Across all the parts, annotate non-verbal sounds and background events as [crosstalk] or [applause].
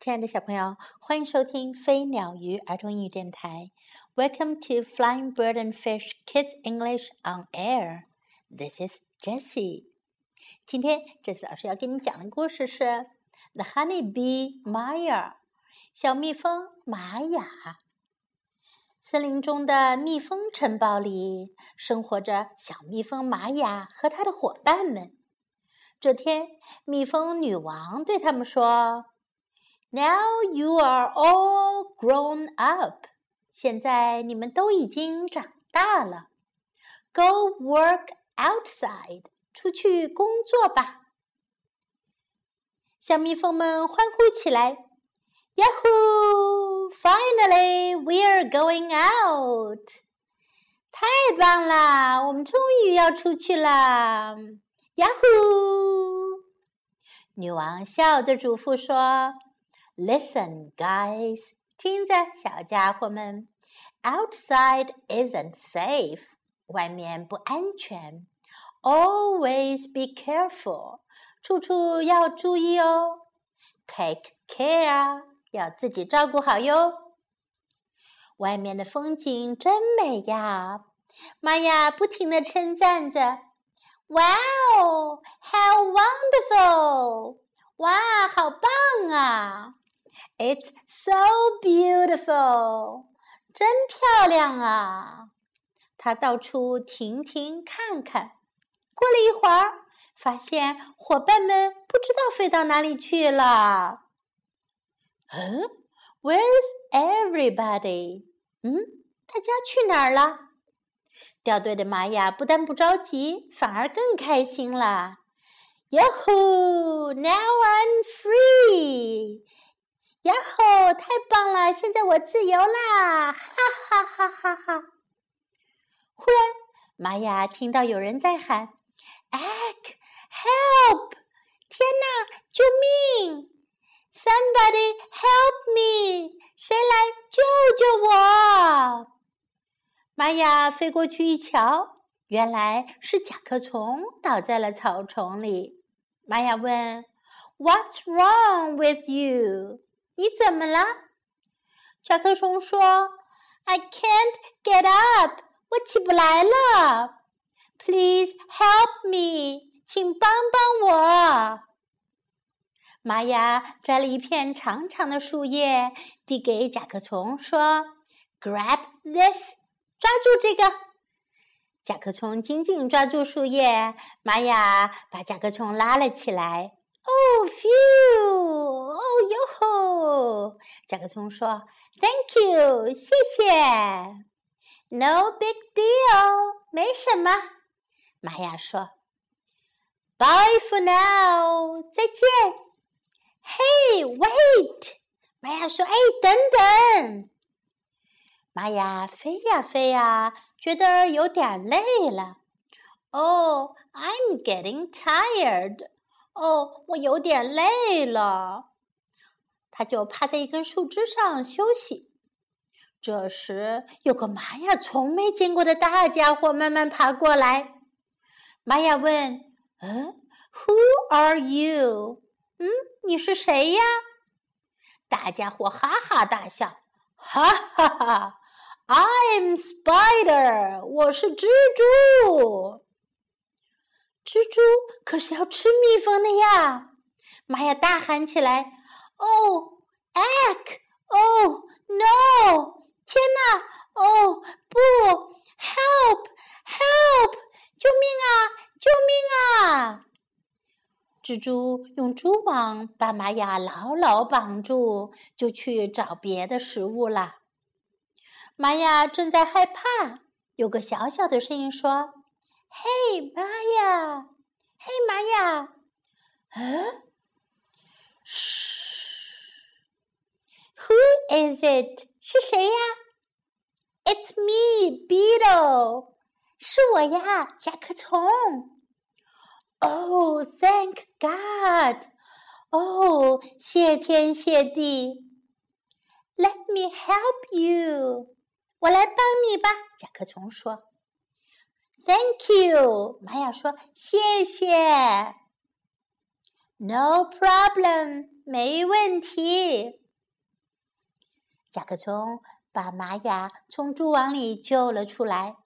亲爱的小朋友，欢迎收听飞鸟鱼儿童英语电台。Welcome to Flying Bird and Fish Kids English on Air. This is Jessie. 今天这次老师要给你讲的故事是《The Honey Bee Maya》小蜜蜂玛雅。森林中的蜜蜂城堡里生活着小蜜蜂玛雅和她的伙伴们。这天，蜜蜂女王对他们说。Now you are all grown up. 现在你们都已经长大了。Go work outside. 出去工作吧。小蜜蜂们欢呼起来！Yahoo! Finally, we are going out. 太棒了，我们终于要出去了！Yahoo! 女王笑着嘱咐说。Listen, guys，听着，小家伙们，outside isn't safe，外面不安全。Always be careful，处处要注意哦。Take care，要自己照顾好哟。外面的风景真美呀！玛雅不停地称赞着。Wow, how wonderful！哇，好棒啊 ！It's so beautiful，真漂亮啊！他到处停停看看，过了一会儿，发现伙伴们不知道飞到哪里去了。嗯，Where's everybody？嗯，大家去哪儿了？掉队的玛雅不但不着急，反而更开心了。Yahoo！Now I'm free！ 呀吼！太棒了！现在我自由啦！哈哈哈哈哈！忽然，玛雅听到有人在喊：“Egg, help！天哪，救命！Somebody help me！谁来救救我？”玛雅飞过去一瞧，原来是甲壳虫倒在了草丛里。玛雅问：“What's wrong with you？” 你怎么了？甲壳虫说：“I can't get up，我起不来了。Please help me，请帮帮我。”玛雅摘了一片长长的树叶，递给甲壳虫，说：“Grab this，抓住这个。”甲壳虫紧紧抓住树叶，玛雅把甲壳虫拉了起来。Oh, phew! 哦哟！甲壳虫说：“Thank you，谢谢。No big deal，没什么。”玛雅说：“Bye for now，再见。”Hey, wait！玛雅说：“哎，等等。”玛雅飞呀飞呀，觉得有点累了。Oh, I'm getting tired. 哦，我有点累了。他就趴在一根树枝上休息。这时，有个玛雅从没见过的大家伙慢慢爬过来。玛雅问：“嗯，Who are you？嗯，你是谁呀？”大家伙哈哈大笑：“哈哈哈！I'm Spider，我是蜘蛛。蜘蛛可是要吃蜜蜂的呀！”玛雅大喊起来。Oh, egg! Oh no! 天哪！哦不！Help! Help! 救命啊！救命啊！蜘蛛用蛛网把玛雅牢牢绑住，就去找别的食物了。玛雅正在害怕，有个小小的声音说：“嘿，玛雅！嘿，玛雅！嗯？嘘。” Who is it？是谁呀？It's me, Beetle。是我呀，甲壳虫。Oh, thank God！哦，谢天谢地。Let me help you。我来帮你吧，甲壳虫说。Thank you，玛雅说谢谢。No problem， 没问题。 甲壳虫把玛雅从蛛网里救了出来。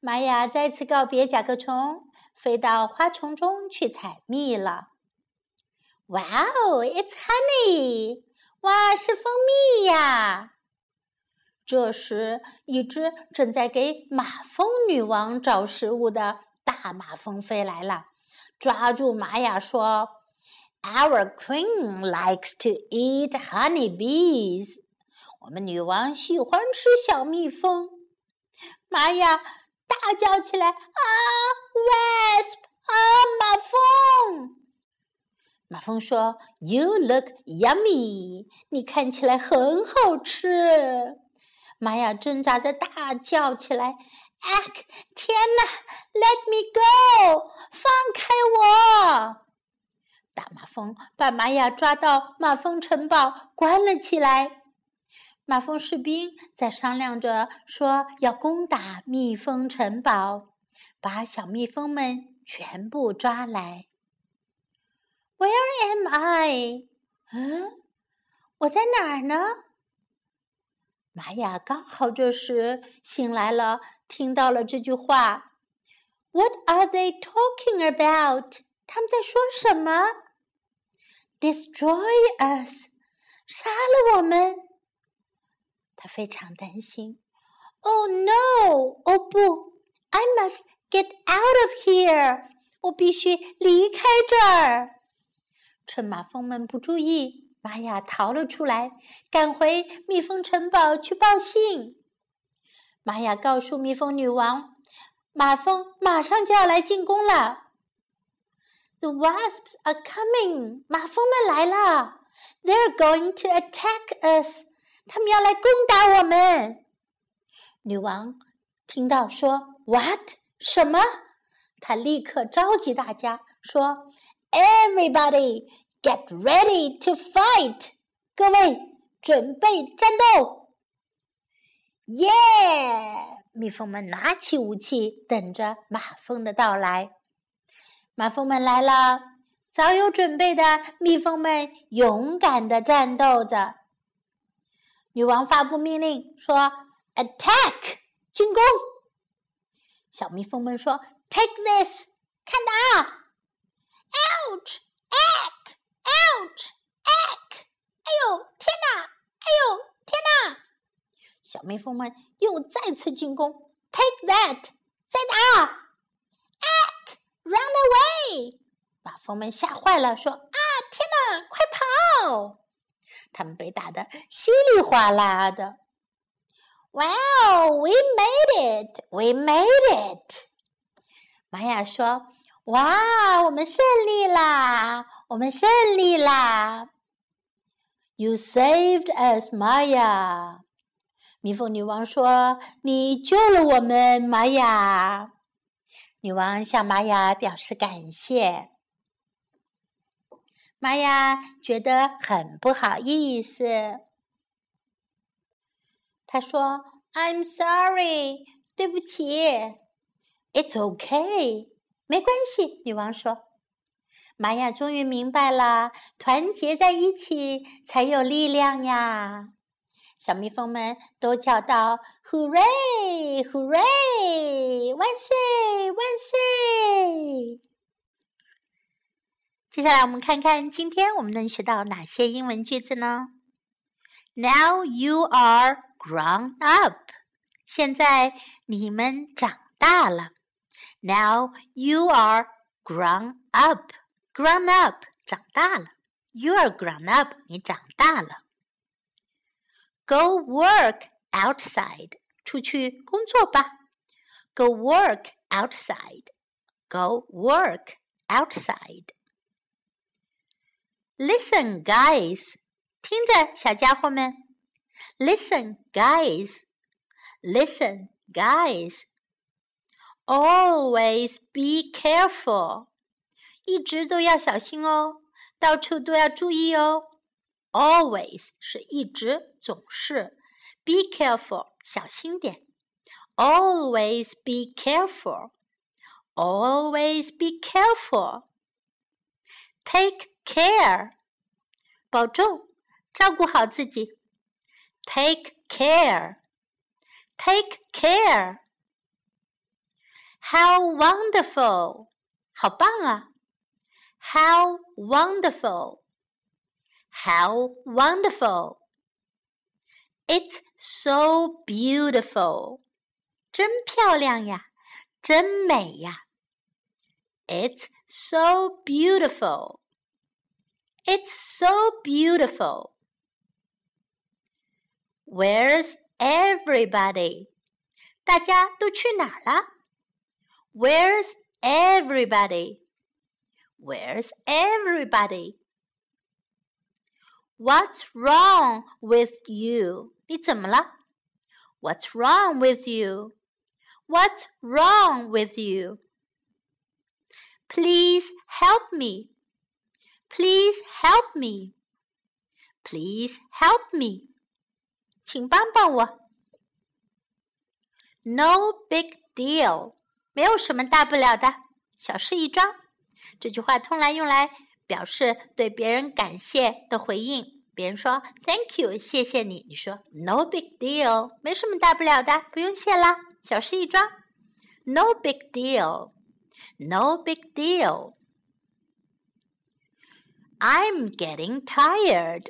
玛雅再次告别甲壳虫，飞到花丛中去采蜜了。哇哦 it's honey！哇，是蜂蜜呀！这时，一只正在给马蜂女王找食物的大马蜂飞来了，抓住玛雅说：“Our queen likes to eat honey bees。我们女王喜欢吃小蜜蜂。”玛雅大叫起来：“啊，wasp！啊，马蜂！”马蜂说：“You look yummy！你看起来很好吃。”玛雅挣扎着大叫起来：“Ack！天哪！Let me go！放开我！”大马蜂把玛雅抓到马蜂城堡，关了起来。马蜂士兵在商量着，说要攻打蜜蜂城堡，把小蜜蜂们全部抓来。Where am I？嗯，我在哪儿呢？玛雅刚好这时醒来了，听到了这句话。What are they talking about？他们在说什么？Destroy us，杀了我们。他非常担心。Oh no！哦不，I must get out of here！我必须离开这儿。趁马蜂们不注意。玛雅逃了出来，赶回蜜蜂城堡去报信。玛雅告诉蜜蜂女王，马蜂马上就要来进攻了。The wasps are coming，马蜂们来了。They're going to attack us， 他们要来攻打我们。女王听到说，What？什么？她立刻召集大家说，Everybody！Get ready to fight！各位准备战斗！耶！蜜蜂们拿起武器，等着马蜂的到来。马蜂们来了，早有准备的蜜蜂们勇敢的战斗着。女王发布命令说：“Attack！进攻！”小蜜蜂们说：“Take this！看打！Ouch！” Ouch! Eck! 哎呦，天哪！哎呦，天哪！小蜜蜂们又再次进攻。Take that！再打！Eck! Run away！马蜂们吓坏了，说：“啊，天哪，快跑！”他们被打得稀里哗啦的。Wow! We made it! We made it! 玛雅说：“哇，我们胜利啦！”我们胜利啦！You saved us, Maya。蜜蜂女王说：“你救了我们，玛雅。”女王向玛雅表示感谢。玛雅觉得很不好意思。她说：“I'm sorry，对不起。”“It's okay，没关系。”女王说。玛雅终于明白了，团结在一起才有力量呀！小蜜蜂们都叫道：“Hooray！Hooray！万岁！万岁！”接下来我们看看今天我们能学到哪些英文句子呢？Now you are grown up。现在你们长大了。Now you are grown up。Grown up，长大了。You are grown up，你长大了。Go work outside，出去工作吧。Go work outside。Go work outside。 Listen, guys，听着，小家伙们。Listen, guys。Listen, guys。Always be careful。一直都要小心哦，到处都要注意哦。Always 是一直、总是。Be careful，小心点。Always be careful。Always be careful。 Take care， 保重，照顾好自己。Take care. Take care. How wonderful! 好棒啊！How wonderful! How wonderful! It's so beautiful. 真漂亮呀，真美呀。It's so beautiful. It's so beautiful. Where's everybody? 大家都去哪儿了？Where's everybody? Where's everybody? What's wrong with you? 你怎么了？What's wrong with you? What's wrong with you? Please help me. Please help me. Please help me. 请帮帮我。No big deal，没有什么大不了的，小事一桩。这句话通常用来表示对别人感谢的回应。别人说 “Thank you”，谢谢你，你说 “No big deal”，没什么大不了的，不用谢啦，小事一桩。No big deal. deal，No big deal。I'm getting tired，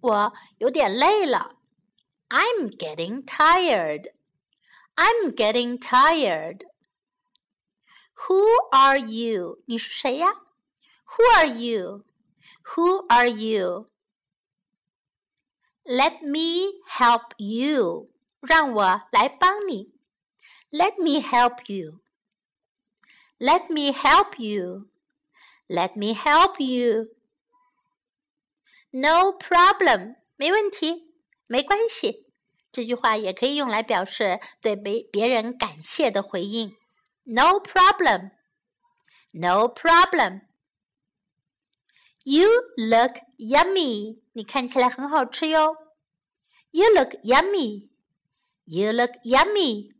我有点累了。I'm getting tired. I'm getting tired. Who are you? 你是谁呀？Who are you? Who are you? Let me help you. 让我来帮你。Let me help you. Let me help you. Let me help you. No problem. 没问题。没关系，这句话也可以用来表示对别别人感谢的回应。No problem, no problem. You look yummy，你看起来很好吃哟。You look yummy, you look yummy.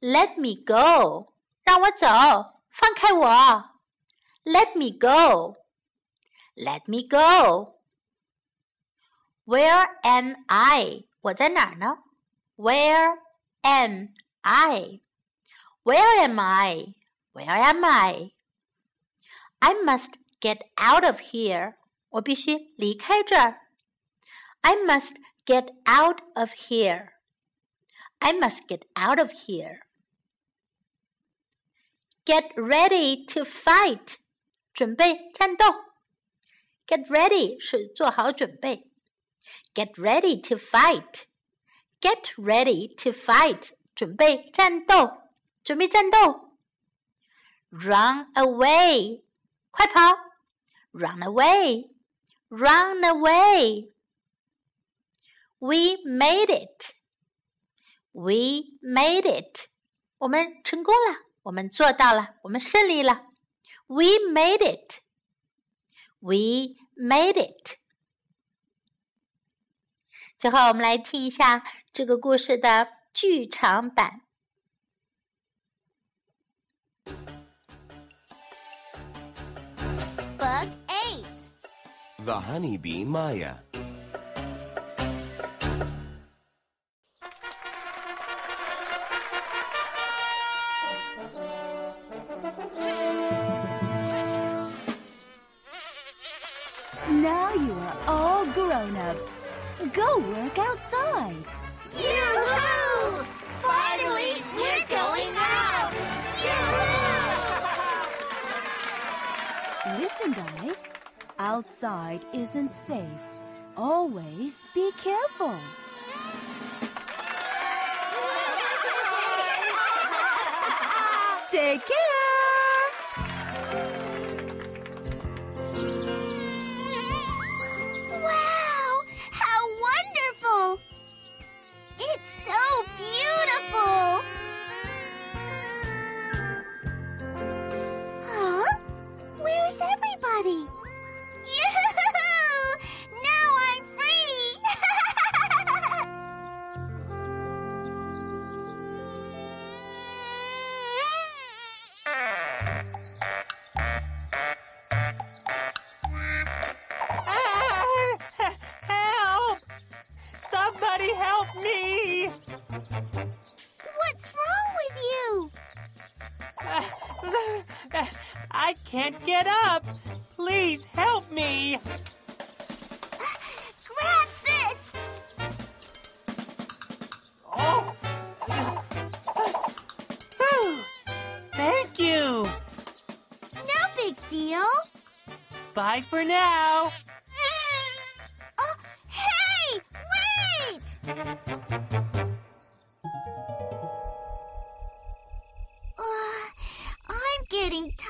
Let me go， 让我走，放开我。Let me go, let me go. Where am I？我在哪儿呢？Where am I？Where am I？Where am I？I must get out of here。我必须离开这儿。I must get out of here. I must get out of here. Get ready to fight. 准备战斗。Get ready 是做好准备。Get ready to fight. Get ready to fight. 准备战斗，准备战斗。Run away. 快跑！Run away. Run away. We made it. We made it. 我们成功了， 我们做到了，我们胜利了。We made it. We made it. 最后，我们来听一下这个故事的剧场版。Book Eight: The Honeybee Maya. All grown up. Go work outside. Yoo-hoo! Finally, we're going out! Yoo-hoo! Listen, guys. Outside isn't safe. Always be careful. [laughs] Take care. Somebody help me! What's wrong with you? Uh, [laughs] I can't get up. Please help me. Getting tired.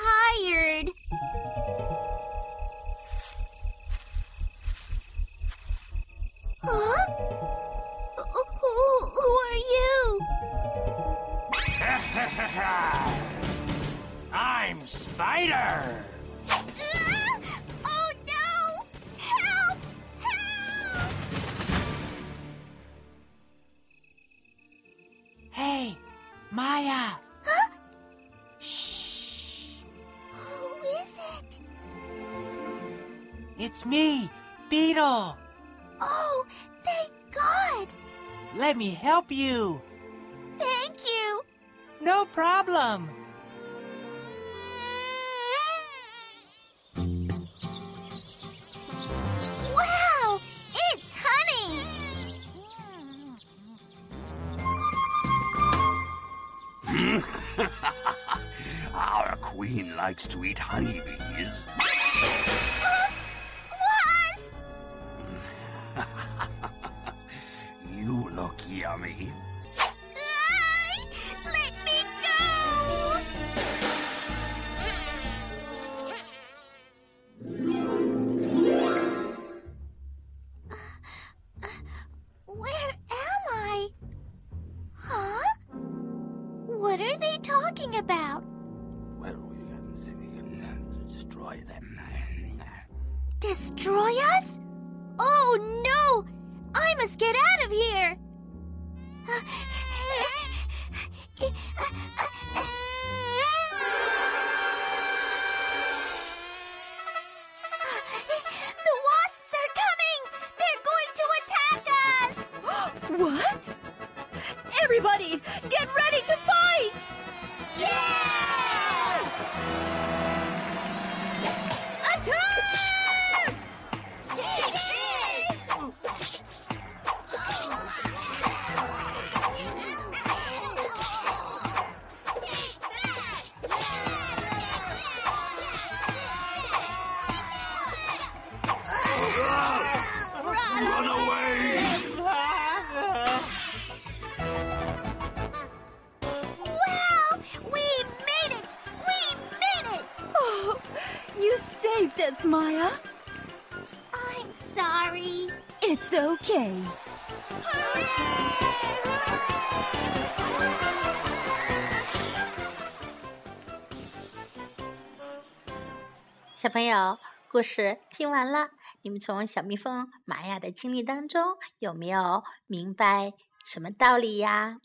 Beetle. Oh, thank God! Let me help you. Thank you! No problem. Wow! It's honey! [laughs] Our queen likes to eat honeybees. You look yummy. Everybody, get ready to fight! Us, Maya. I'm sorry. It's okay. 小朋友，故事听完了，你们从小蜜蜂玛雅的经历当中有没有明白什么道理呀？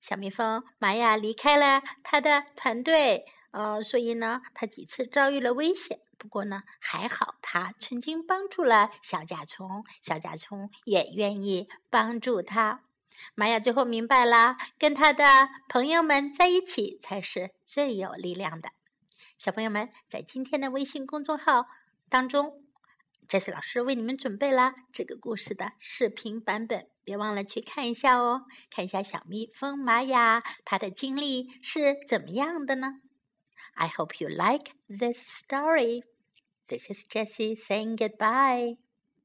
小蜜蜂玛雅离开了他的团队，呃，所以呢，他几次遭遇了危险。不过呢，还好他曾经帮助了小甲虫，小甲虫也愿意帮助他。玛雅最后明白了，跟他的朋友们在一起才是最有力量的。小朋友们，在今天的微信公众号当中，这次老师为你们准备了这个故事的视频版本，别忘了去看一下哦，看一下小蜜蜂玛雅她的经历是怎么样的呢？I hope you like this story. This is Jessie saying goodbye.